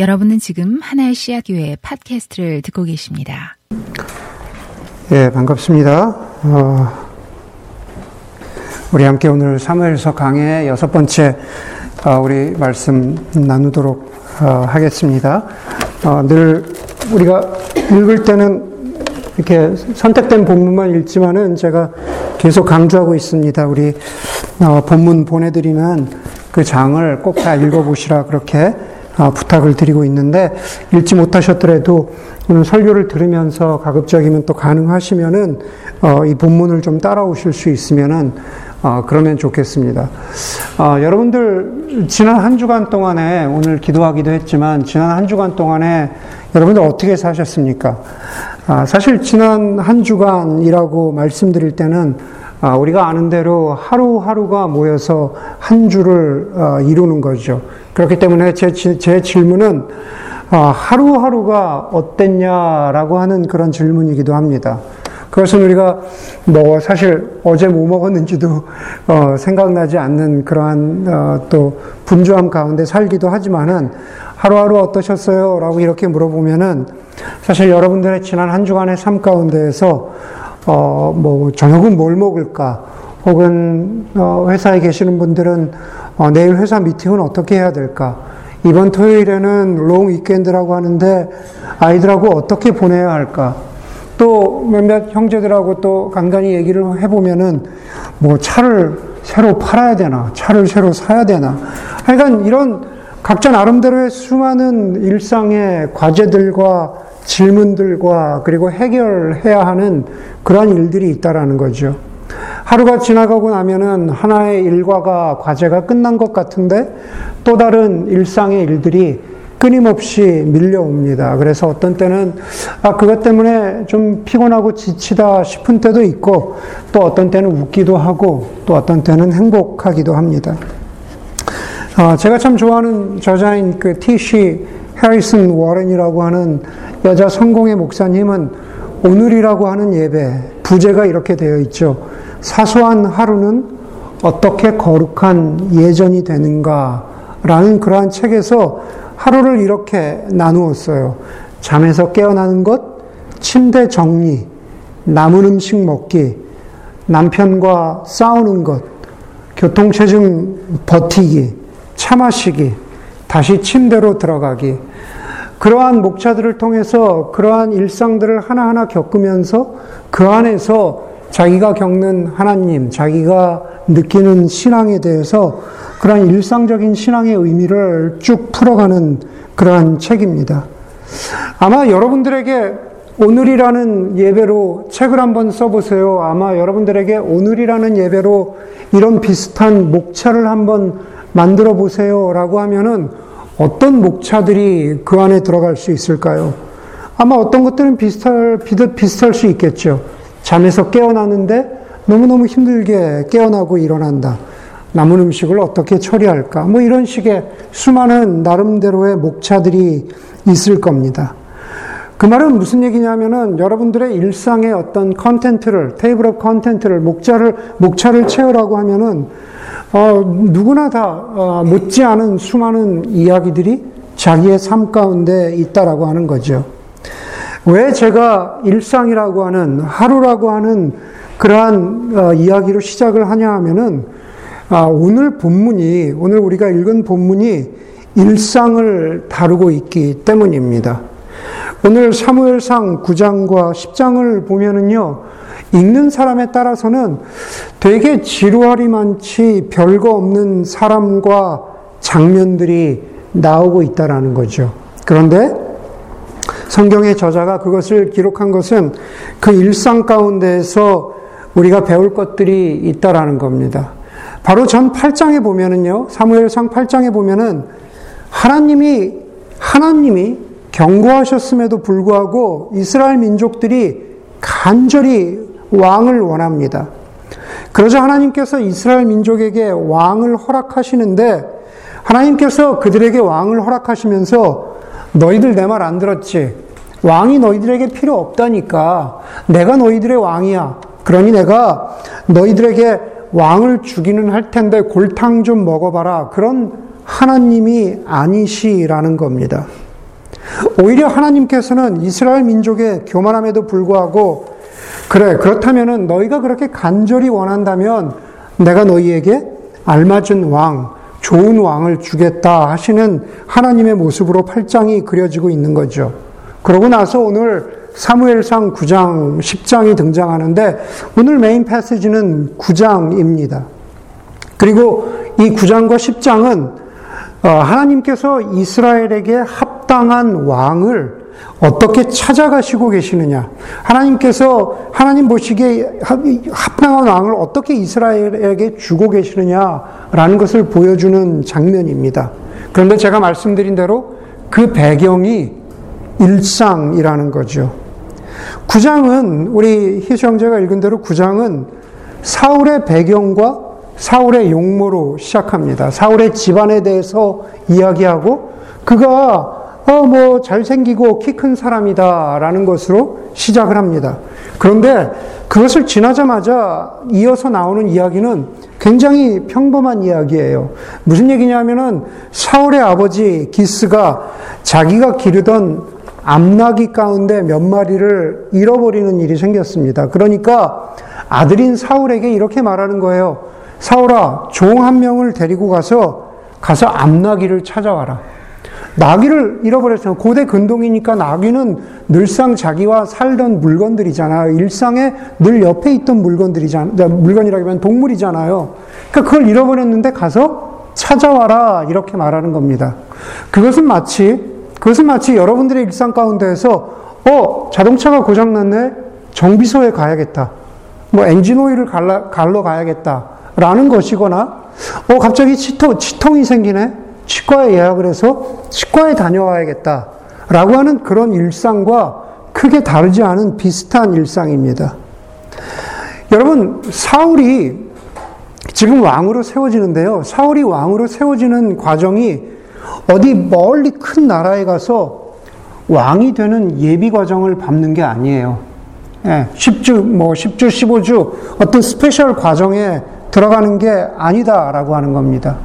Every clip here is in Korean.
여러분은 지금 하나의 씨앗교회 팟캐스트를 듣고 계십니다. 예, 반갑습니다. 어, 우리 함께 오늘 사무엘서 강의 여섯 번째 어, 우리 말씀 나누도록 어, 하겠습니다. 어, 늘 우리가 읽을 때는 이렇게 선택된 본문만 읽지만은 제가 계속 강조하고 있습니다. 우리 어, 본문 보내드리는 그 장을 꼭 다 읽어보시라 그렇게 어, 부탁을 드리고 있는데 읽지 못하셨더라도 오늘 설교를 들으면서 가급적이면 또 가능하시면은 어, 이 본문을 좀 따라오실 수 있으면은 어, 그러면 좋겠습니다. 여러분들 지난 한 주간 동안에 오늘 기도하기도 했지만 지난 한 주간 동안에 여러분들 어떻게 사셨습니까? 아, 사실 지난 한 주간이라고 말씀드릴 때는 아, 우리가 아는 대로 하루하루가 모여서 한 주를 이루는 거죠. 그렇기 때문에 제, 제 질문은 아, 하루하루가 어땠냐라고 하는 그런 질문이기도 합니다. 그것은 우리가 뭐 사실 어제 뭐 먹었는지도 어, 생각나지 않는 그러한 어, 또 분주함 가운데 살기도 하지만은 하루하루 어떠셨어요? 라고 이렇게 물어보면은 사실 여러분들의 지난 한 주간의 삶 가운데에서 어, 뭐 저녁은 뭘 먹을까? 혹은 어, 회사에 계시는 분들은 어, 내일 회사 미팅은 어떻게 해야 될까? 이번 토요일에는 롱 위켄드라고 하는데 아이들하고 어떻게 보내야 할까? 또 몇몇 형제들하고 또 간간히 얘기를 해보면은 뭐 차를 새로 팔아야 되나? 차를 새로 사야 되나? 하여간 이런 각자 나름대로의 수많은 일상의 과제들과 질문들과 그리고 해결해야 하는 그러한 일들이 있다라는 거죠. 하루가 지나가고 나면은 하나의 일과가 과제가 끝난 것 같은데 또 다른 일상의 일들이 끊임없이 밀려옵니다. 그래서 어떤 때는 아 그것 때문에 좀 피곤하고 지치다 싶은 때도 있고 또 어떤 때는 웃기도 하고 또 어떤 때는 행복하기도 합니다. 아, 제가 참 좋아하는 저자인 그 T.C. 해리슨 워렌이라고 하는 여자 성공의 목사님은 오늘이라고 하는 예배 부제가 이렇게 되어 있죠. 사소한 하루는 어떻게 거룩한 예전이 되는가 라는 그러한 책에서 하루를 이렇게 나누었어요. 잠에서 깨어나는 것, 침대 정리, 남은 음식 먹기, 남편과 싸우는 것, 교통체증 버티기, 차 마시기, 다시 침대로 들어가기. 그러한 목차들을 통해서 그러한 일상들을 하나하나 겪으면서 그 안에서 자기가 겪는 하나님, 자기가 느끼는 신앙에 대해서 그러한 일상적인 신앙의 의미를 쭉 풀어가는 그러한 책입니다. 아마 여러분들에게 오늘이라는 예배로 책을 한번 써보세요. 아마 여러분들에게 오늘이라는 예배로 이런 비슷한 목차를 한번 만들어 보세요. 라고 하면은 어떤 목차들이 그 안에 들어갈 수 있을까요? 아마 어떤 것들은 비슷할, 비슷할 수 있겠죠. 잠에서 깨어나는데 너무너무 힘들게 깨어나고 일어난다. 남은 음식을 어떻게 처리할까? 뭐 이런 식의 수많은 나름대로의 목차들이 있을 겁니다. 그 말은 무슨 얘기냐면은 여러분들의 일상의 어떤 content를, table of content를, 목차를, 목차를 채우라고 하면은, 어, 누구나 다, 어, 못지않은 수많은 이야기들이 자기의 삶 가운데 있다라고 하는 거죠. 왜 제가 일상이라고 하는 하루라고 하는 그러한 어, 이야기로 시작을 하냐 하면은 아, 오늘 본문이 오늘 우리가 읽은 본문이 일상을 다루고 있기 때문입니다. 오늘 사무엘상 9장과 10장을 보면은요. 읽는 사람에 따라서는 되게 지루하리 많지 별거 없는 사람과 장면들이 나오고 있다라는 거죠. 그런데 성경의 저자가 그것을 기록한 것은 그 일상 가운데에서 우리가 배울 것들이 있다라는 겁니다. 바로 전 8장에 보면은요, 사무엘상 8장에 보면은 하나님이, 하나님이 경고하셨음에도 불구하고 이스라엘 민족들이 간절히 왕을 원합니다. 그러자 하나님께서 이스라엘 민족에게 왕을 허락하시는데 하나님께서 그들에게 왕을 허락하시면서 너희들 내 말 안 들었지? 왕이 너희들에게 필요 없다니까. 내가 너희들의 왕이야. 그러니 내가 너희들에게 왕을 주기는 할 텐데 골탕 좀 먹어봐라. 그런 하나님이 아니시라는 겁니다. 오히려 하나님께서는 이스라엘 민족의 교만함에도 불구하고 그래 그렇다면은 너희가 그렇게 간절히 원한다면 내가 너희에게 알맞은 왕, 좋은 왕을 주겠다 하시는 하나님의 모습으로 8장이 그려지고 있는 거죠. 그러고 나서 오늘 사무엘상 9장, 10장이 등장하는데 오늘 메인 패시지는 9장입니다. 그리고 이 9장과 10장은 어, 하나님께서 이스라엘에게 합당한 왕을 어떻게 찾아가시고 계시느냐. 하나님께서 하나님 보시기에 합당한 왕을 어떻게 이스라엘에게 주고 계시느냐라는 것을 보여주는 장면입니다. 그런데 제가 말씀드린 대로 그 배경이 일상이라는 거죠. 구장은 우리 희수 형제가 읽은 대로 구장은 사울의 배경과 사울의 용모로 시작합니다. 사울의 집안에 대해서 이야기하고 그가 어, 뭐, 잘생기고 키 큰 사람이다 라는 것으로 시작을 합니다. 그런데 그것을 지나자마자 이어서 나오는 이야기는 굉장히 평범한 이야기예요. 무슨 얘기냐면은 사울의 아버지 기스가 자기가 기르던 암나기 가운데 몇 마리를 잃어버리는 일이 생겼습니다. 그러니까 아들인 사울에게 이렇게 말하는 거예요. 사울아, 종 한 명을 데리고 가서 가서 암나기를 찾아와라. 나귀를 잃어버렸잖아. 고대 근동이니까 나귀는 늘상 자기와 살던 물건들이잖아요. 일상에 늘 옆에 있던 물건들이잖아요. 물건이라기보다는 동물이잖아요. 그러니까 그걸 잃어버렸는데 가서 찾아와라. 이렇게 말하는 겁니다. 그것은 마치, 그것은 마치 여러분들의 일상 가운데에서, 어, 자동차가 고장났네? 정비소에 가야겠다. 뭐 엔진 오일을 갈러 가야겠다. 라는 것이거나, 어, 갑자기 치통, 치통이 생기네? 치과에 예약을 해서 치과에 다녀와야겠다. 라고 하는 그런 일상과 크게 다르지 않은 비슷한 일상입니다. 여러분, 사울이 지금 왕으로 세워지는데요. 사울이 왕으로 세워지는 과정이 어디 멀리 큰 나라에 가서 왕이 되는 예비 과정을 밟는 게 아니에요. 예, 10주, 뭐 10주, 15주 어떤 special 과정에 들어가는 게 아니다라고 하는 겁니다.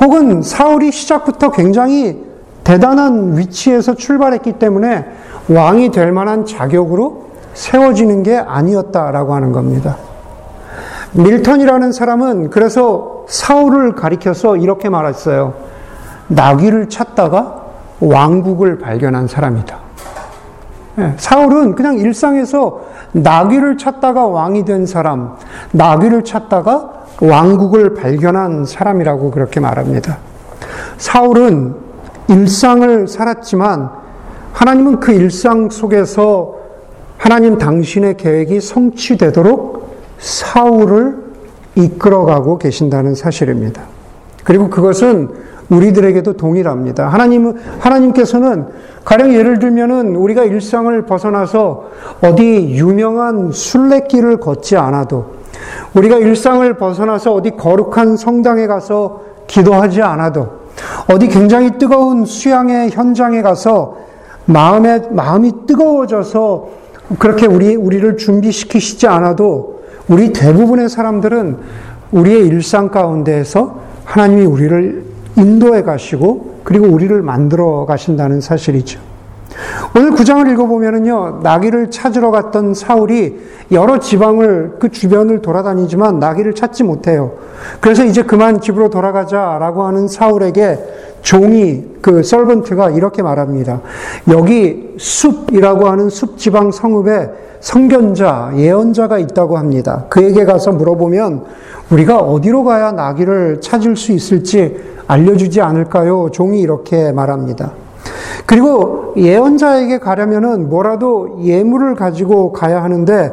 혹은 사울이 시작부터 굉장히 대단한 위치에서 출발했기 때문에 왕이 될 만한 자격으로 세워지는 게 아니었다라고 하는 겁니다. 밀턴이라는 사람은 그래서 사울을 가리켜서 이렇게 말했어요. 나귀를 찾다가 왕국을 발견한 사람이다. 예, 사울은 그냥 일상에서 나귀를 찾다가 왕이 된 사람, 나귀를 찾다가 왕국을 발견한 사람이라고 그렇게 말합니다. 사울은 일상을 살았지만 하나님은 그 일상 속에서 하나님 당신의 계획이 성취되도록 사울을 이끌어가고 계신다는 사실입니다. 그리고 그것은 우리들에게도 동일합니다. 하나님은, 하나님께서는 가령 예를 들면은 우리가 일상을 벗어나서 어디 유명한 순례길을 걷지 않아도 우리가 일상을 벗어나서 어디 거룩한 성당에 가서 기도하지 않아도 어디 굉장히 뜨거운 수양의 현장에 가서 마음에 마음이 뜨거워져서 그렇게 우리 우리를 준비시키시지 않아도 우리 대부분의 사람들은 우리의 일상 가운데에서 하나님이 우리를 인도해 가시고 그리고 우리를 만들어 가신다는 사실이죠. 오늘 구장을 읽어보면은요, 나귀를 찾으러 갔던 사울이 여러 지방을, 그 주변을 돌아다니지만 나귀를 찾지 못해요. 그래서 이제 그만 집으로 돌아가자라고 하는 사울에게 종이, 그 썰번트가 이렇게 말합니다. 여기 숲이라고 하는 숲지방 성읍에 성견자, 예언자가 있다고 합니다. 그에게 가서 물어보면 우리가 어디로 가야 나귀를 찾을 수 있을지 알려주지 않을까요? 종이 이렇게 말합니다. 그리고 예언자에게 가려면은 뭐라도 예물을 가지고 가야 하는데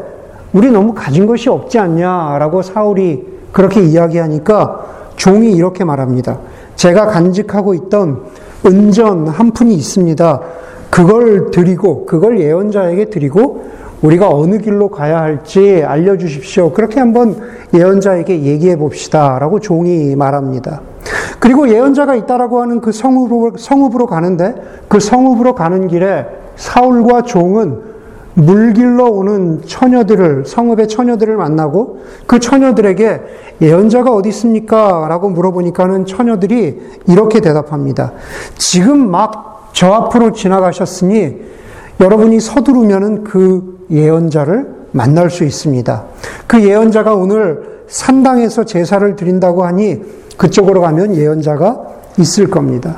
우리 너무 가진 것이 없지 않냐라고 사울이 그렇게 이야기하니까 종이 이렇게 말합니다. 제가 간직하고 있던 은전 한 푼이 있습니다. 그걸 드리고 그걸 예언자에게 드리고 우리가 어느 길로 가야 할지 알려주십시오. 그렇게 한번 예언자에게 얘기해 봅시다 라고 종이 말합니다. 그리고 예언자가 있다라고 하는 그 성읍으로, 성읍으로 가는데 그 성읍으로 가는 길에 사울과 종은 물길로 오는 처녀들을, 성읍의 처녀들을 만나고 그 처녀들에게 예언자가 어디 있습니까? 라고 물어보니까는 처녀들이 이렇게 대답합니다. 지금 막 저 앞으로 지나가셨으니 여러분이 서두르면은 그 예언자를 만날 수 있습니다. 그 예언자가 오늘 산당에서 제사를 드린다고 하니 그쪽으로 가면 예언자가 있을 겁니다.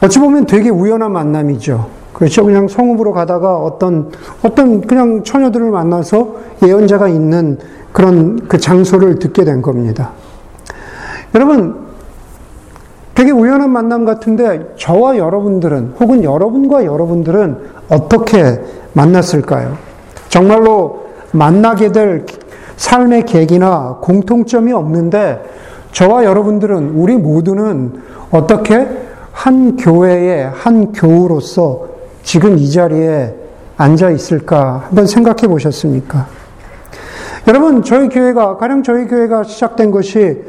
어찌 보면 되게 우연한 만남이죠. 그렇죠. 그냥 성읍으로 가다가 어떤, 어떤 그냥 처녀들을 만나서 예언자가 있는 그런 그 장소를 듣게 된 겁니다. 여러분, 되게 우연한 만남 같은데 저와 여러분들은 혹은 여러분과 여러분들은 어떻게 만났을까요? 정말로 만나게 될 삶의 계기나 공통점이 없는데 저와 여러분들은 우리 모두는 어떻게 한 교회의 한 교우로서 지금 이 자리에 앉아 있을까 한번 생각해 보셨습니까? 여러분, 저희 교회가, 가령 저희 교회가 시작된 것이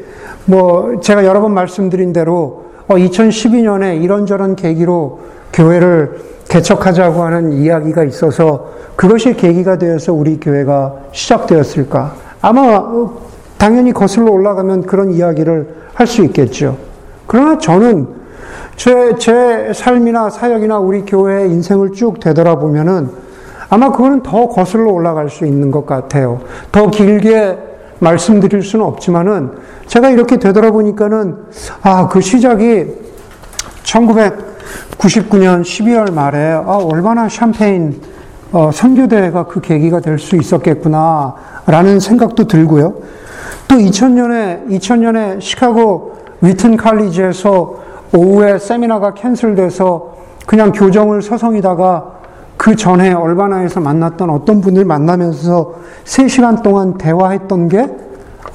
뭐 제가 여러 번 말씀드린 대로 2012년에 어, 이런저런 계기로 교회를 개척하자고 하는 이야기가 있어서 그것이 계기가 되어서 우리 교회가 시작되었을까? 아마 어, 당연히 거슬러 올라가면 그런 이야기를 할 수 있겠죠. 그러나 저는 제, 제 삶이나 사역이나 우리 교회의 인생을 쭉 되돌아보면은 아마 그거는 더 거슬러 올라갈 수 있는 것 같아요. 더 길게 말씀드릴 수는 없지만은 제가 이렇게 되돌아보니까는 아, 그 시작이 1999년 12월 말에 아, 얼마나 샴페인 어, 선교대가 그 계기가 될 수 있었겠구나 라는 생각도 들고요. 또 2000년에 2000년에 시카고 위튼 칼리지에서 오후에 세미나가 캔슬돼서 그냥 교정을 서성이다가 그 전에 얼바나에서 만났던 어떤 분을 만나면서 3시간 동안 대화했던 게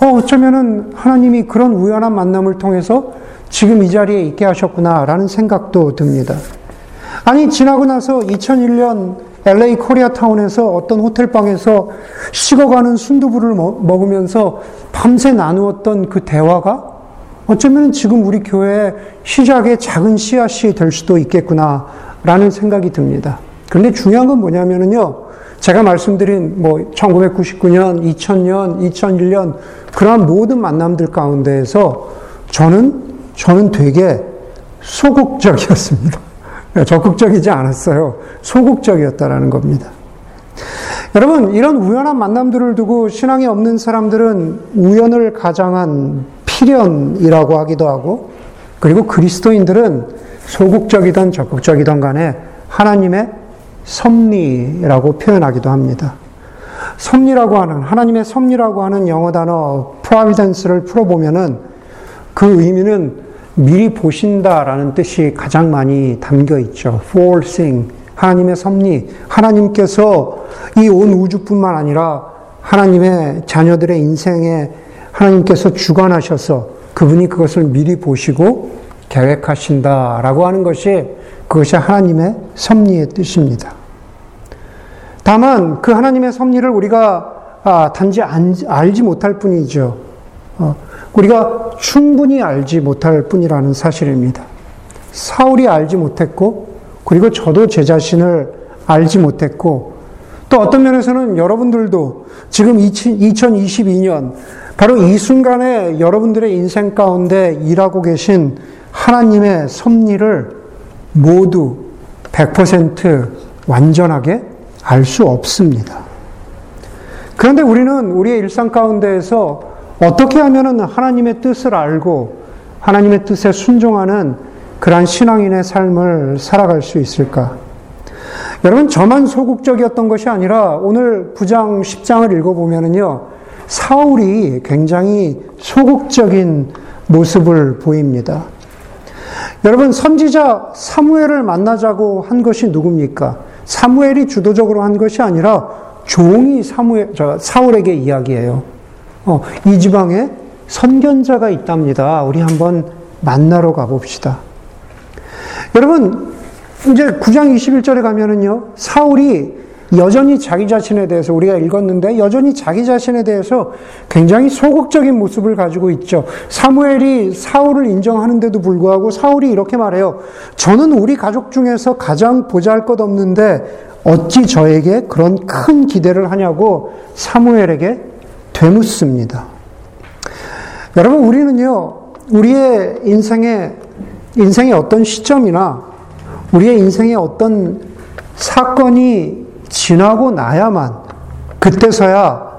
어, 어쩌면은 하나님이 그런 우연한 만남을 통해서 지금 이 자리에 있게 하셨구나라는 생각도 듭니다. 아니, 지나고 나서 2001년 LA 코리아타운에서 어떤 호텔방에서 식어가는 순두부를 먹으면서 밤새 나누었던 그 대화가 어쩌면 지금 우리 교회의 시작의 작은 씨앗이 될 수도 있겠구나라는 생각이 듭니다. 그런데 중요한 건 뭐냐면요. 제가 말씀드린 뭐 1999년, 2000년, 2001년 그러한 모든 만남들 가운데에서 저는 저는 되게 소극적이었습니다. 적극적이지 않았어요. 소극적이었다라는 겁니다. 여러분, 이런 우연한 만남들을 두고 신앙이 없는 사람들은 우연을 가장한 필연이라고 하기도 하고, 그리고 그리스도인들은 소극적이든 적극적이든 간에 하나님의 섭리라고 표현하기도 합니다. 섭리라고 하는 하나님의 섭리라고 하는 영어 단어 providence를 풀어보면은 그 의미는 미리 보신다라는 뜻이 가장 많이 담겨 있죠. foreseeing 하나님의 섭리 하나님께서 이 온 우주뿐만 아니라 하나님의 자녀들의 인생에 하나님께서 주관하셔서 그분이 그것을 미리 보시고 계획하신다라고 하는 것이 그것이 하나님의 섭리의 뜻입니다. 다만 그 하나님의 섭리를 우리가 아, 단지 알지 못할 뿐이죠. 어, 우리가 충분히 알지 못할 뿐이라는 사실입니다. 사울이 알지 못했고, 그리고 저도 제 자신을 알지 못했고, 또 어떤 면에서는 여러분들도 지금 2022년, 바로 이 순간에 여러분들의 인생 가운데 일하고 계신 하나님의 섭리를 모두 100% 완전하게 알 수 없습니다. 그런데 우리는 우리의 일상 가운데에서 어떻게 하면 하나님의 뜻을 알고 하나님의 뜻에 순종하는 그러한 신앙인의 삶을 살아갈 수 있을까? 여러분, 저만 소극적이었던 것이 아니라 오늘 9장, 10장을 읽어보면요. 사울이 굉장히 소극적인 모습을 보입니다. 여러분 선지자 사무엘을 만나자고 한 것이 누굽니까? 사무엘이 주도적으로 한 것이 아니라 종이 사무엘 저 사울에게 이야기해요. 어, 이 지방에 선견자가 있답니다. 우리 한번 만나러 가봅시다. 여러분 이제 9장 21절에 가면은요 사울이 여전히 자기 자신에 대해서 우리가 읽었는데 여전히 자기 자신에 대해서 굉장히 소극적인 모습을 가지고 있죠. 사무엘이 사울을 인정하는데도 불구하고 사울이 이렇게 말해요. 저는 우리 가족 중에서 가장 보잘 것 없는데 어찌 저에게 그런 큰 기대를 하냐고 사무엘에게 되묻습니다. 여러분, 우리는요, 우리의 인생에, 인생의 어떤 시점이나 우리의 인생에 어떤 사건이 지나고 나야만 그때서야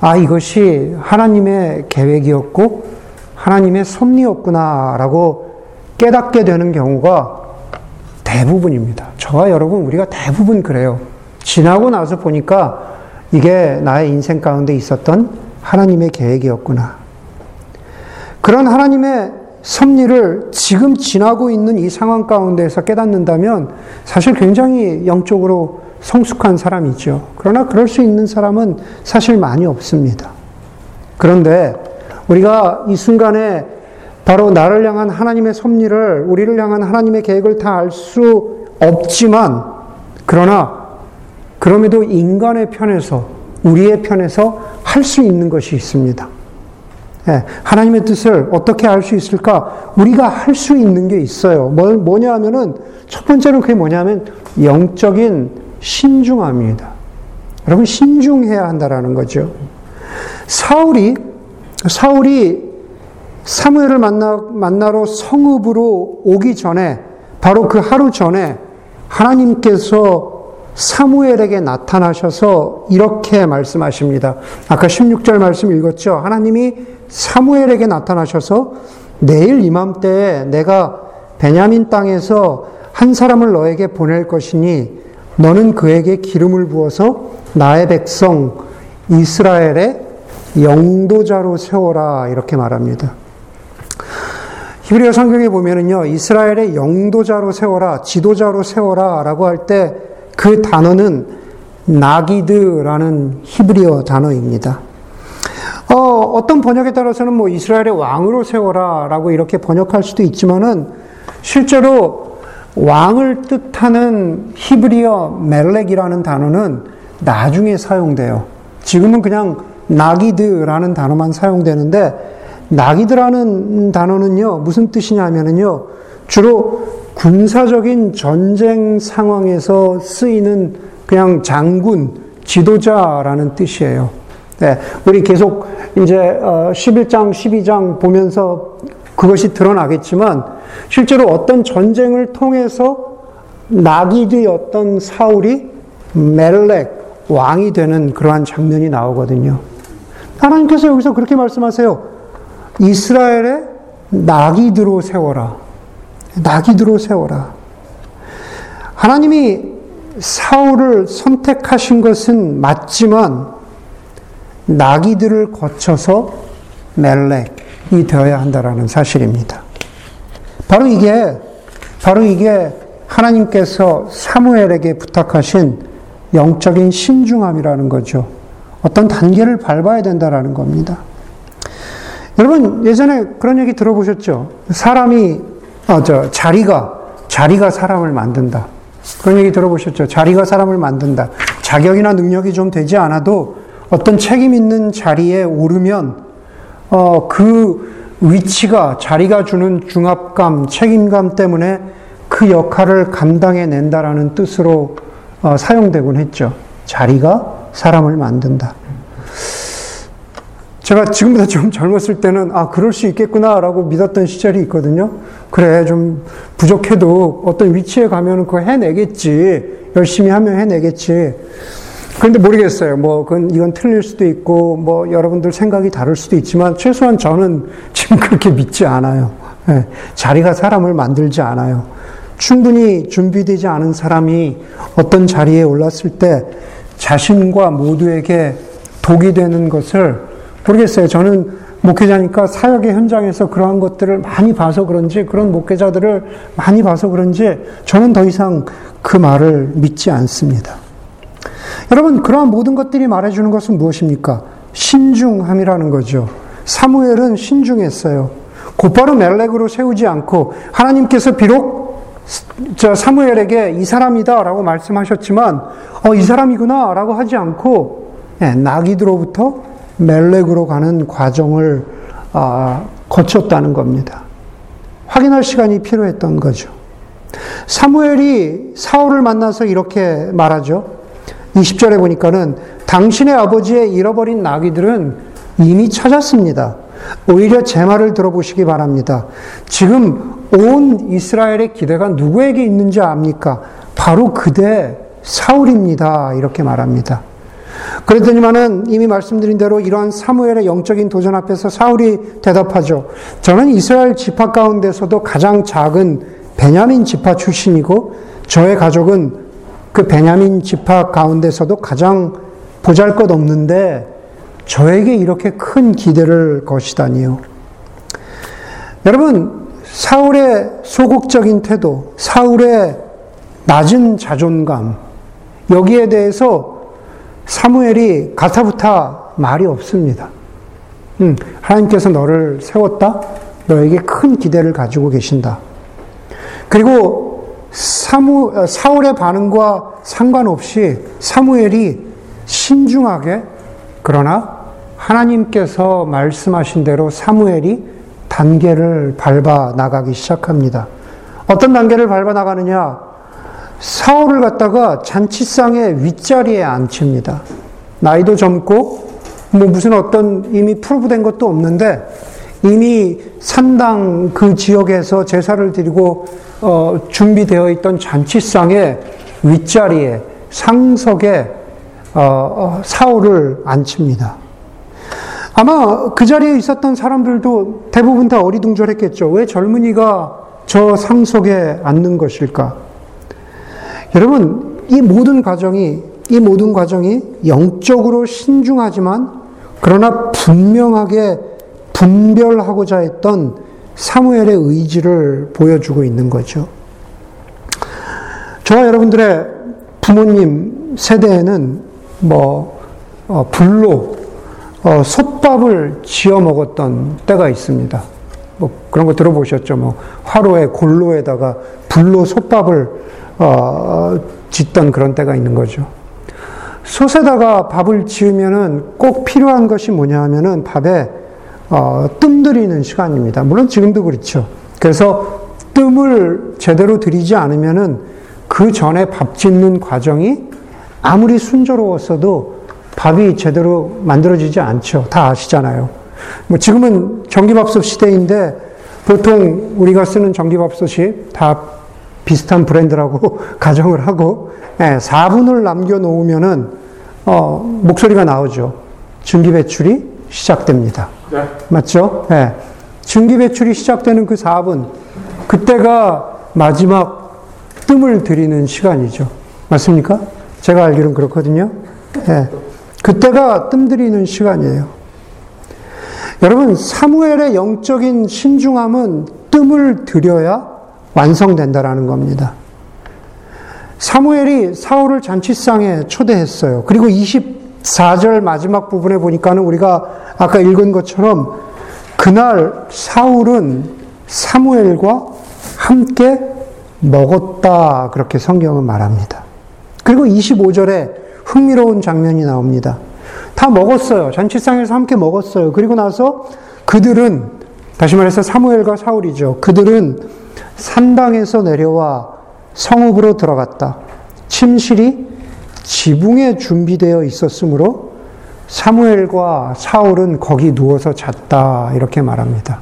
아, 이것이 하나님의 계획이었고 하나님의 섭리였구나라고 깨닫게 되는 경우가 대부분입니다. 저와 여러분, 우리가 대부분 그래요. 지나고 나서 보니까 이게 나의 인생 가운데 있었던 하나님의 계획이었구나. 그런 하나님의 섭리를 지금 지나고 있는 이 상황 가운데서 깨닫는다면 사실 굉장히 영적으로 성숙한 사람이죠. 그러나 그럴 수 있는 사람은 사실 많이 없습니다. 그런데 우리가 이 순간에 바로 나를 향한 하나님의 섭리를, 우리를 향한 하나님의 계획을 다 알 수 없지만, 그러나, 그럼에도 인간의 편에서, 우리의 편에서 할 수 있는 것이 있습니다. 예, 하나님의 뜻을 어떻게 알 수 있을까? 우리가 할 수 있는 게 있어요. 뭐, 뭐냐 하면은, 첫 번째는 그게 뭐냐면, 영적인 신중함입니다. 여러분, 신중해야 한다라는 거죠. 사울이, 사울이 사무엘을 만나, 만나러 성읍으로 오기 전에, 바로 그 하루 전에 하나님께서 사무엘에게 나타나셔서 이렇게 말씀하십니다. 아까 16절 말씀 읽었죠? 하나님이 사무엘에게 나타나셔서 내일 이맘때에 내가 베냐민 땅에서 한 사람을 너에게 보낼 것이니 너는 그에게 기름을 부어서 나의 백성 이스라엘의 영도자로 세워라 이렇게 말합니다. 히브리어 성경에 보면은요, 이스라엘의 영도자로 세워라, 지도자로 세워라라고 할때 그 단어는 나기드라는 히브리어 단어입니다. 어, 어떤 번역에 따라서는 뭐 이스라엘의 왕으로 세워라 라고 이렇게 번역할 수도 있지만은 실제로 왕을 뜻하는 히브리어 멜렉이라는 단어는 나중에 사용돼요. 지금은 그냥 나기드라는 단어만 사용되는데 나기드라는 단어는요, 무슨 뜻이냐면요, 주로 군사적인 전쟁 상황에서 쓰이는 그냥 장군, 지도자라는 뜻이에요. 네, 우리 계속 이제 11장, 어, 12장 보면서 그것이 드러나겠지만, 실제로 어떤 전쟁을 통해서 나기드였던 사울이 멜렉, 왕이 되는 그러한 장면이 나오거든요. 하나님께서 여기서 그렇게 말씀하세요. 이스라엘에 나기드로 세워라. 나기드로 세워라. 하나님이 사울을 선택하신 것은 맞지만 나기들을 거쳐서 멜렉이 되어야 한다라는 사실입니다. 바로 이게 바로 이게 하나님께서 사무엘에게 부탁하신 영적인 신중함이라는 거죠. 어떤 단계를 밟아야 된다라는 겁니다. 여러분 예전에 그런 얘기 들어보셨죠? 사람이 어, 저 자리가 자리가 사람을 만든다. 그런 얘기 들어보셨죠? 자리가 사람을 만든다. 자격이나 능력이 좀 되지 않아도 어떤 책임 있는 자리에 오르면 어, 그 위치가 자리가 주는 중압감, 책임감 때문에 그 역할을 감당해 낸다라는 뜻으로 어, 사용되곤 했죠. 자리가 사람을 만든다. 제가 지금보다 좀 젊었을 때는 아 그럴 수 있겠구나라고 믿었던 시절이 있거든요. 그래 좀 부족해도 어떤 위치에 가면 그거 해내겠지. 열심히 하면 해내겠지. 그런데 모르겠어요. 뭐 그건 이건 틀릴 수도 있고 뭐 여러분들 생각이 다를 수도 있지만 최소한 저는 지금 그렇게 믿지 않아요. 네, 자리가 사람을 만들지 않아요. 충분히 준비되지 않은 사람이 어떤 자리에 올랐을 때 자신과 모두에게 독이 되는 것을 모르겠어요. 저는 목회자니까 사역의 현장에서 그러한 것들을 많이 봐서 그런지, 그런 목회자들을 많이 봐서 그런지, 저는 더 이상 그 말을 믿지 않습니다. 여러분, 그러한 모든 것들이 말해주는 것은 무엇입니까? 신중함이라는 거죠. 사무엘은 신중했어요. 곧바로 멜렉으로 세우지 않고, 하나님께서 비록 저 사무엘에게 이 사람이다라고 말씀하셨지만, 어, 이 사람이구나라고 하지 않고, 네, 나기드로부터 멜렉으로 가는 과정을 아, 거쳤다는 겁니다. 확인할 시간이 필요했던 거죠. 사무엘이 사울을 만나서 이렇게 말하죠. 20절에 보니까는 당신의 아버지의 잃어버린 나귀들은 이미 찾았습니다. 오히려 제 말을 들어보시기 바랍니다. 지금 온 이스라엘의 기대가 누구에게 있는지 압니까? 바로 그대 사울입니다. 이렇게 말합니다. 그랬더니만은 이미 말씀드린 대로 이러한 사무엘의 영적인 도전 앞에서 사울이 대답하죠. 저는 이스라엘 지파 가운데서도 가장 작은 베냐민 지파 출신이고 저의 가족은 그 베냐민 지파 가운데서도 가장 보잘 것 없는데 저에게 이렇게 큰 기대를 거시다니요. 여러분, 사울의 소극적인 태도, 사울의 낮은 자존감, 여기에 대해서 사무엘이 가타부타 말이 없습니다. 음, 하나님께서 너를 세웠다? 너에게 큰 기대를 가지고 계신다. 그리고 사무, 어, 사울의 반응과 상관없이 사무엘이 신중하게 그러나 하나님께서 말씀하신 대로 사무엘이 단계를 밟아 나가기 시작합니다. 어떤 단계를 밟아 나가느냐? 사울을 갖다가 잔치상의 윗자리에 앉힙니다. 나이도 젊고 뭐 무슨 어떤 이미 프로브된 것도 없는데 이미 산당 그 지역에서 제사를 드리고 어, 준비되어 있던 잔치상의 윗자리에 상석에 어, 어, 사울을 앉힙니다. 아마 그 자리에 있었던 사람들도 대부분 다 어리둥절했겠죠. 왜 젊은이가 저 상속에 앉는 것일까? 여러분, 이 모든 과정이, 이 모든 과정이 영적으로 신중하지만 그러나 분명하게 분별하고자 했던 사무엘의 의지를 보여주고 있는 거죠. 저와 여러분들의 부모님 세대에는 뭐, 어, 불로, 어, 솥밥을 지어 먹었던 때가 있습니다. 뭐 그런 거 들어보셨죠? 뭐 화로에 골로에다가 불로 솥밥을 어, 짓던 그런 때가 있는 거죠. 솥에다가 밥을 지으면은 꼭 필요한 것이 뭐냐 하면은 밥에 어, 뜸 들이는 시간입니다. 물론 지금도 그렇죠. 그래서 뜸을 제대로 들이지 않으면은 그 전에 밥 짓는 과정이 아무리 순조로웠어도 밥이 제대로 만들어지지 않죠. 다 아시잖아요. 뭐 지금은 전기밥솥 시대인데 보통 우리가 쓰는 전기밥솥이 다 비슷한 브랜드라고 가정을 하고 예, 4분을 남겨 놓으면은 어, 목소리가 나오죠. 증기 배출이 시작됩니다. 네. 맞죠? 예. 증기 배출이 시작되는 그 4분 그때가 마지막 뜸을 들이는 시간이죠. 맞습니까? 제가 알기로는 그렇거든요. 예. 그때가 뜸 들이는 시간이에요. 여러분, 사무엘의 영적인 신중함은 뜸을 들여야 완성된다라는 겁니다. 사무엘이 사울을 잔치상에 초대했어요. 그리고 24절 마지막 부분에 보니까는 우리가 아까 읽은 것처럼 그날 사울은 사무엘과 함께 먹었다. 그렇게 성경은 말합니다. 그리고 25절에 흥미로운 장면이 나옵니다. 다 먹었어요. 잔치상에서 함께 먹었어요. 그리고 나서 그들은 다시 말해서 사무엘과 사울이죠. 그들은 산당에서 내려와 성읍으로 들어갔다. 침실이 지붕에 준비되어 있었으므로 사무엘과 사울은 거기 누워서 잤다. 이렇게 말합니다.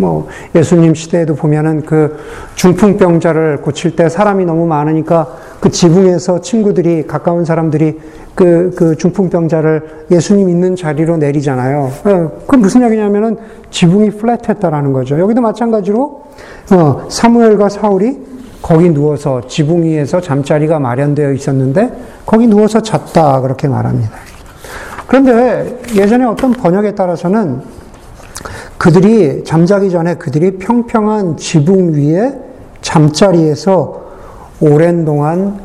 뭐 예수님 시대에도 보면은 그 중풍병자를 고칠 때 사람이 너무 많으니까 그 지붕에서 친구들이 가까운 사람들이 그, 그 중풍병자를 예수님 있는 자리로 내리잖아요. 어, 그 무슨 얘기냐면은 지붕이 플랫했다라는 거죠. 여기도 마찬가지로 어, 사무엘과 사울이 거기 누워서 지붕 위에서 잠자리가 마련되어 있었는데 거기 누워서 잤다 그렇게 말합니다. 그런데 예전에 어떤 번역에 따라서는 그들이 잠자기 전에 그들이 평평한 지붕 위에 잠자리에서 오랜 동안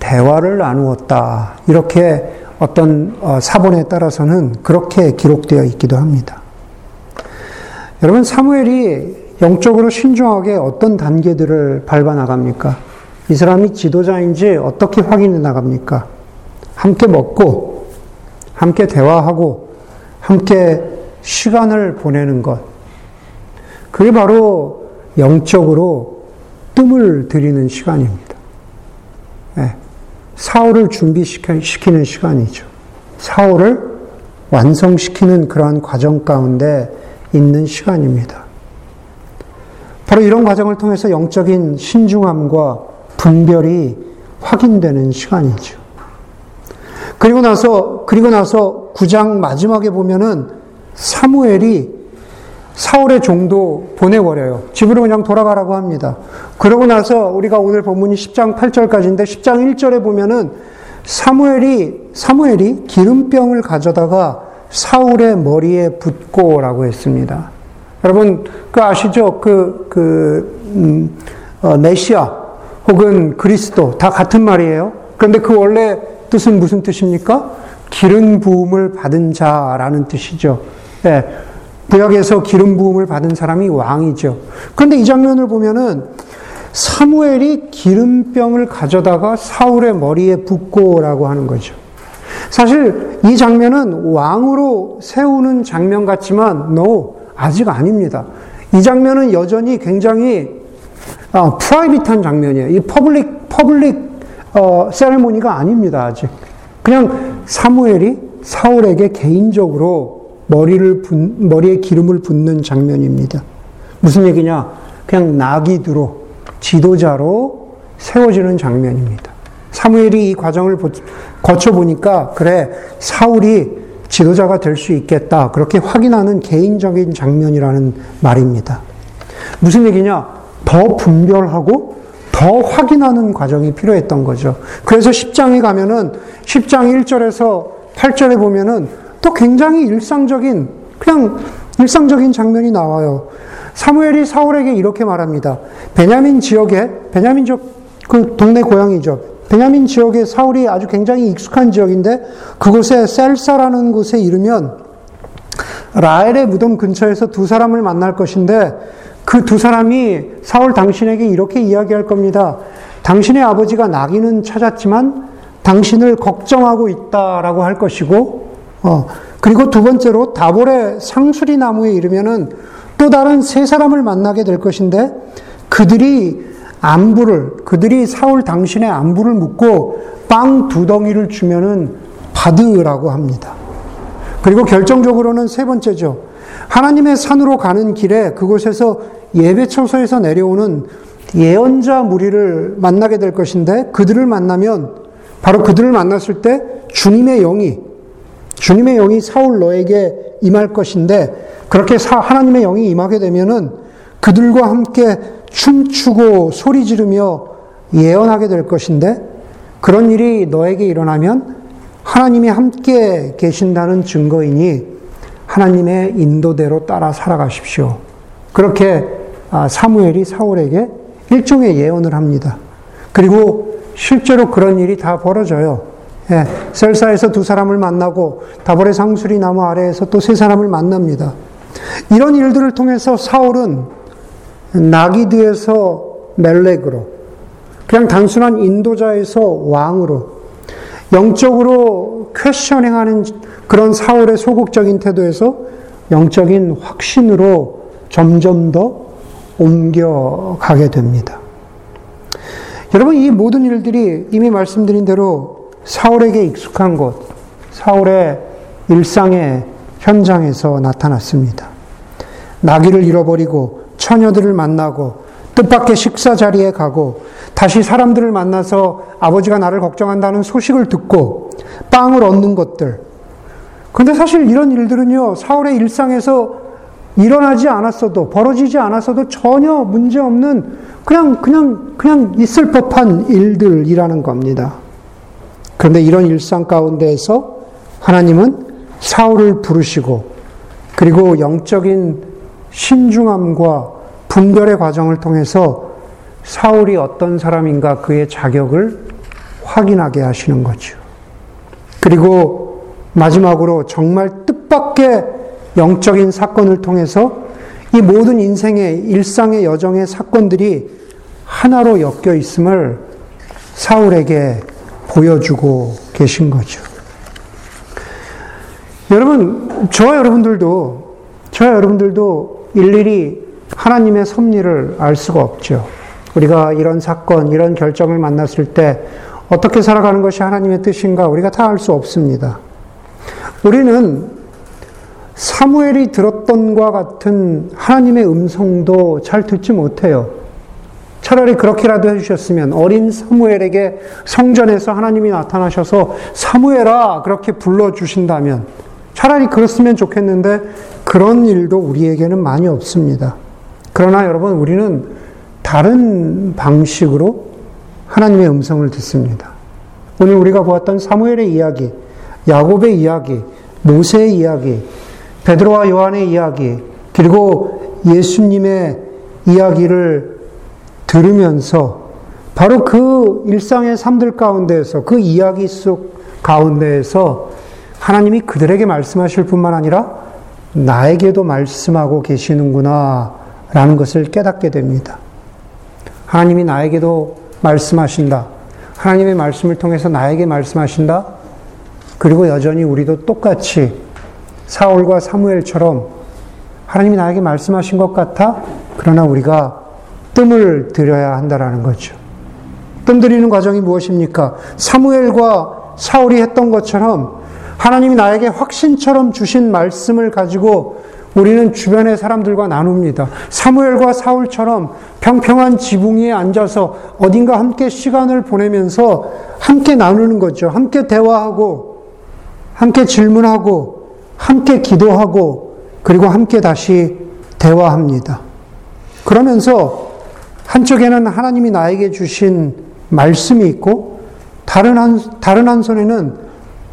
대화를 나누었다. 이렇게 어떤 어, 사본에 따라서는 그렇게 기록되어 있기도 합니다. 여러분, 사무엘이 영적으로 신중하게 어떤 단계들을 밟아 나갑니까? 이 사람이 지도자인지 어떻게 확인해 나갑니까? 함께 먹고, 함께 대화하고, 함께 시간을 보내는 것. 그게 바로 영적으로 뜸을 들이는 시간입니다. 네. 사울을 준비시키는 시간이죠. 사울을 완성시키는 그러한 과정 가운데 있는 시간입니다. 바로 이런 과정을 통해서 영적인 신중함과 분별이 확인되는 시간이죠. 그리고 나서, 그리고 나서 9장 마지막에 보면은 사무엘이 사울의 종도 보내버려요. 집으로 그냥 돌아가라고 합니다. 그러고 나서 우리가 오늘 본문이 10장 8절까지인데 10장 1절에 보면은 사무엘이, 사무엘이 기름병을 가져다가 사울의 머리에 붓고라고 했습니다. 여러분, 그 아시죠? 그, 그, 음, 어, 메시아 혹은 그리스도 다 같은 말이에요. 그런데 그 원래 뜻은 무슨 뜻입니까? 기름 부음을 받은 자라는 뜻이죠. 예. 구약에서 기름 부음을 받은 사람이 왕이죠. 그런데 이 장면을 보면은 사무엘이 기름병을 가져다가 사울의 머리에 붓고라고 하는 거죠. 사실 이 장면은 왕으로 세우는 장면 같지만 no 아직 아닙니다. 이 장면은 여전히 굉장히 어, private한 장면이에요. 이 public public 어, ceremony가 아닙니다. 아직 그냥 사무엘이 사울에게 개인적으로 머리를 분, 머리에 기름을 붓는 장면입니다. 무슨 얘기냐? 그냥 나기드로 지도자로 세워지는 장면입니다. 사무엘이 이 과정을 거쳐 보니까 그래 사울이 지도자가 될 수 있겠다 그렇게 확인하는 개인적인 장면이라는 말입니다. 무슨 얘기냐? 더 분별하고 더 확인하는 과정이 필요했던 거죠. 그래서 10장에 가면은 10장 1절에서 8절에 보면은 또 굉장히 일상적인 그냥 일상적인 장면이 나와요. 사무엘이 사울에게 이렇게 말합니다. 베냐민 지역에 베냐민족 그 동네 고향이죠. 베냐민 지역에 사울이 아주 굉장히 익숙한 지역인데 그곳에 셀사라는 곳에 이르면 라헬의 무덤 근처에서 두 사람을 만날 것인데 그 두 사람이 사울 당신에게 이렇게 이야기할 겁니다. 당신의 아버지가 나귀는 찾았지만 당신을 걱정하고 있다라고 할 것이고 어, 그리고 두 번째로 다볼의 상수리 나무에 이르면은 또 다른 세 사람을 만나게 될 것인데 그들이 안부를 그들이 사울 당신의 안부를 묻고 빵 두 덩이를 주면은 받으라고 합니다. 그리고 결정적으로는 세 번째죠. 하나님의 산으로 가는 길에 그곳에서 예배 처소에서 내려오는 예언자 무리를 만나게 될 것인데 그들을 만나면 바로 그들을 만났을 때 주님의 영이 주님의 영이 사울 너에게 임할 것인데 그렇게 하나님의 영이 임하게 되면은 그들과 함께 춤추고 소리 지르며 예언하게 될 것인데 그런 일이 너에게 일어나면 하나님이 함께 계신다는 증거이니 하나님의 인도대로 따라 살아가십시오. 그렇게 아, 사무엘이 사울에게 일종의 예언을 합니다. 그리고 실제로 그런 일이 다 벌어져요. 예, 셀사에서 두 사람을 만나고 다볼의 상수리 나무 아래에서 또 세 사람을 만납니다. 이런 일들을 통해서 사울은 나기드에서 멜렉으로 그냥 단순한 인도자에서 왕으로 영적으로 퀘셔닝하는 그런 사울의 소극적인 태도에서 영적인 확신으로 점점 더 옮겨가게 됩니다. 여러분, 이 모든 일들이 이미 말씀드린 대로 사울에게 익숙한 곳, 사울의 일상의 현장에서 나타났습니다. 나귀를 잃어버리고 처녀들을 만나고 뜻밖의 식사 자리에 가고 다시 사람들을 만나서 아버지가 나를 걱정한다는 소식을 듣고 빵을 얻는 것들. 근데 사실 이런 일들은요, 사울의 일상에서 일어나지 않았어도, 벌어지지 않았어도 전혀 문제 없는 그냥, 그냥, 그냥 있을 법한 일들이라는 겁니다. 그런데 이런 일상 가운데에서 하나님은 사울을 부르시고 그리고 영적인 신중함과 분별의 과정을 통해서 사울이 어떤 사람인가 그의 자격을 확인하게 하시는 거죠. 그리고 마지막으로 정말 뜻밖의 영적인 사건을 통해서 이 모든 인생의 일상의 여정의 사건들이 하나로 엮여 있음을 사울에게 보여주고 계신 거죠. 여러분, 저와 여러분들도, 저와 여러분들도 일일이 하나님의 섭리를 알 수가 없죠. 우리가 이런 사건, 이런 결정을 만났을 때 어떻게 살아가는 것이 하나님의 뜻인가 우리가 다 알 수 없습니다. 우리는 사무엘이 들었던 과 같은 하나님의 음성도 잘 듣지 못해요. 차라리 그렇게라도 해주셨으면 어린 사무엘에게 성전에서 하나님이 나타나셔서 사무엘아 그렇게 불러주신다면 차라리 그렇으면 좋겠는데 그런 일도 우리에게는 많이 없습니다. 그러나 여러분 우리는 다른 방식으로 하나님의 음성을 듣습니다. 오늘 우리가 보았던 사무엘의 이야기, 야곱의 이야기, 모세의 이야기, 베드로와 요한의 이야기, 그리고 예수님의 이야기를 들으면서 바로 그 일상의 삶들 가운데에서 그 이야기 속 가운데에서 하나님이 그들에게 말씀하실 뿐만 아니라 나에게도 말씀하고 계시는구나 라는 것을 깨닫게 됩니다. 하나님이 나에게도 말씀하신다. 하나님의 말씀을 통해서 나에게 말씀하신다. 그리고 여전히 우리도 똑같이 사울과 사무엘처럼 하나님이 나에게 말씀하신 것 같아. 그러나 우리가 뜸을 들여야 한다라는 거죠. 뜸 들이는 과정이 무엇입니까? 사무엘과 사울이 했던 것처럼 하나님이 나에게 확신처럼 주신 말씀을 가지고 우리는 주변의 사람들과 나눕니다. 사무엘과 사울처럼 평평한 지붕 위에 앉아서 어딘가 함께 시간을 보내면서 함께 나누는 거죠. 함께 대화하고, 함께 질문하고, 함께 기도하고, 그리고 함께 다시 대화합니다. 그러면서 한쪽에는 하나님이 나에게 주신 말씀이 있고, 다른 한, 다른 한 손에는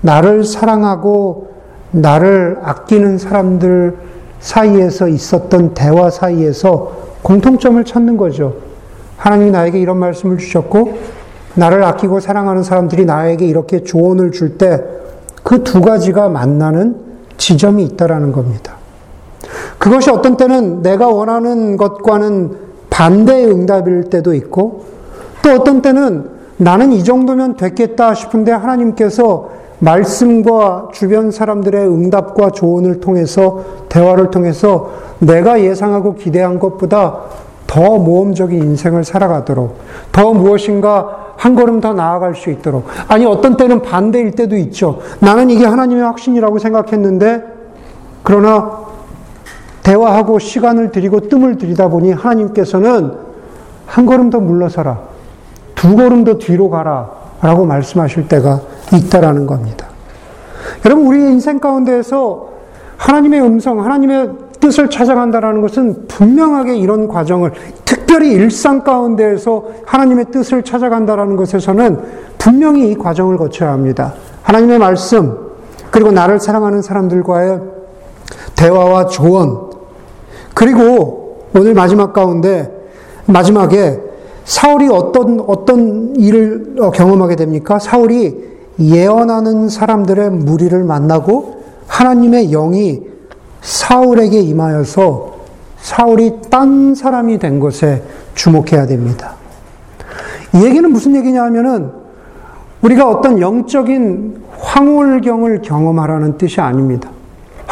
나를 사랑하고, 나를 아끼는 사람들 사이에서 있었던 대화 사이에서 공통점을 찾는 거죠. 하나님이 나에게 이런 말씀을 주셨고, 나를 아끼고 사랑하는 사람들이 나에게 이렇게 조언을 줄 때 그 두 가지가 만나는 지점이 있다라는 겁니다. 그것이 어떤 때는 내가 원하는 것과는 반대의 응답일 때도 있고, 또 어떤 때는 나는 이 정도면 됐겠다 싶은데 하나님께서 말씀과 주변 사람들의 응답과 조언을 통해서 대화를 통해서 내가 예상하고 기대한 것보다 더 모험적인 인생을 살아가도록 더 무엇인가 한 걸음 더 나아갈 수 있도록 아니 어떤 때는 반대일 때도 있죠. 나는 이게 하나님의 확신이라고 생각했는데 그러나 대화하고 시간을 들이고 뜸을 들이다 보니 하나님께서는 한 걸음 더 물러서라. 두 걸음 더 뒤로 가라. 라고 말씀하실 때가 있다라는 겁니다. 여러분, 우리 인생 가운데에서 하나님의 음성, 하나님의 뜻을 찾아간다라는 것은 분명하게 이런 과정을, 특별히 일상 가운데에서 하나님의 뜻을 찾아간다라는 것에서는 분명히 이 과정을 거쳐야 합니다. 하나님의 말씀, 그리고 나를 사랑하는 사람들과의 대화와 조언, 그리고 오늘 마지막 가운데, 마지막에 사울이 어떤, 어떤 일을 경험하게 됩니까? 사울이 예언하는 사람들의 무리를 만나고 하나님의 영이 사울에게 임하여서 사울이 딴 사람이 된 것에 주목해야 됩니다. 이 얘기는 무슨 얘기냐 하면은 우리가 어떤 영적인 황홀경을 경험하라는 뜻이 아닙니다.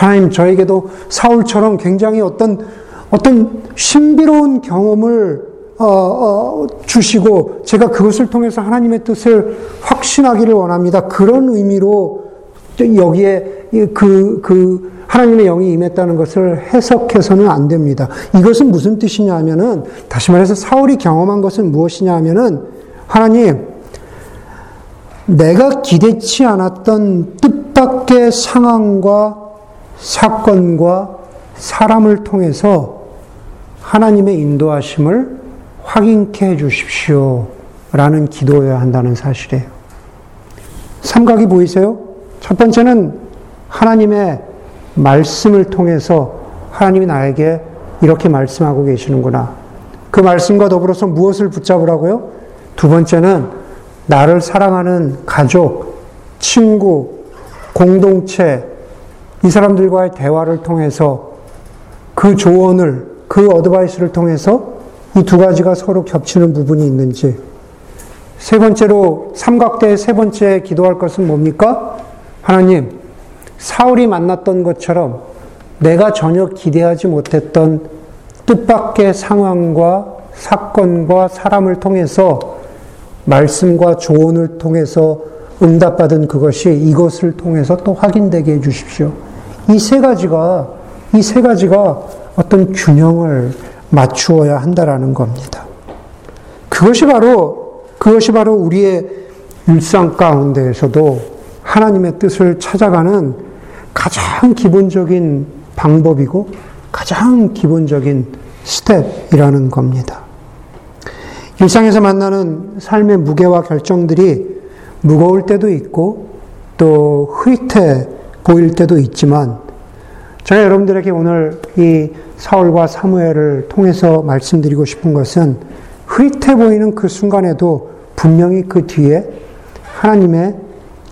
하나님 저에게도 사울처럼 굉장히 어떤 어떤 신비로운 경험을 어, 어, 주시고 제가 그것을 통해서 하나님의 뜻을 확신하기를 원합니다. 그런 의미로 여기에 그, 그 하나님의 영이 임했다는 것을 해석해서는 안 됩니다. 이것은 무슨 뜻이냐 하면은 다시 말해서 사울이 경험한 것은 무엇이냐 하면은 하나님 내가 기대치 않았던 뜻밖의 상황과 사건과 사람을 통해서 하나님의 인도하심을 확인케 해 주십시오. 라는 기도여야 한다는 사실이에요. 삼각이 보이세요? 첫 번째는 하나님의 말씀을 통해서 하나님이 나에게 이렇게 말씀하고 계시는구나. 그 말씀과 더불어서 무엇을 붙잡으라고요? 두 번째는 나를 사랑하는 가족, 친구, 공동체, 이 사람들과의 대화를 통해서 그 조언을, 그 어드바이스를 통해서 이 두 가지가 서로 겹치는 부분이 있는지. 세 번째로 삼각대의 세 번째 기도할 것은 뭡니까? 하나님, 사울이 만났던 것처럼 내가 전혀 기대하지 못했던 뜻밖의 상황과 사건과 사람을 통해서 말씀과 조언을 통해서 응답받은 그것이 이것을 통해서 또 확인되게 해주십시오. 이 세 가지가, 이 세 가지가 어떤 균형을 맞추어야 한다라는 겁니다. 그것이 바로, 그것이 바로 우리의 일상 가운데에서도 하나님의 뜻을 찾아가는 가장 기본적인 방법이고 가장 기본적인 스텝이라는 겁니다. 일상에서 만나는 삶의 무게와 결정들이 무거울 때도 있고 또 흐릿해 보일 때도 있지만 제가 여러분들에게 오늘 이 사울과 사무엘을 통해서 말씀드리고 싶은 것은 흐릿해 보이는 그 순간에도 분명히 그 뒤에 하나님의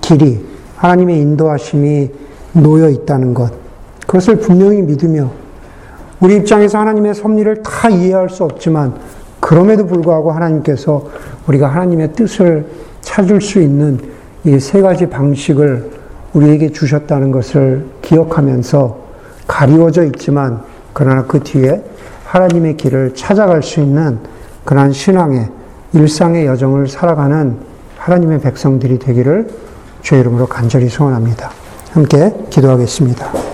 길이, 하나님의 인도하심이 놓여 있다는 것. 그것을 분명히 믿으며 우리 입장에서 하나님의 섭리를 다 이해할 수 없지만 그럼에도 불구하고 하나님께서 우리가 하나님의 뜻을 찾을 수 있는 이 세 가지 방식을 우리에게 주셨다는 것을 기억하면서 가리워져 있지만 그러나 그 뒤에 하나님의 길을 찾아갈 수 있는 그러한 신앙의 일상의 여정을 살아가는 하나님의 백성들이 되기를 주의 이름으로 간절히 소원합니다. 함께 기도하겠습니다.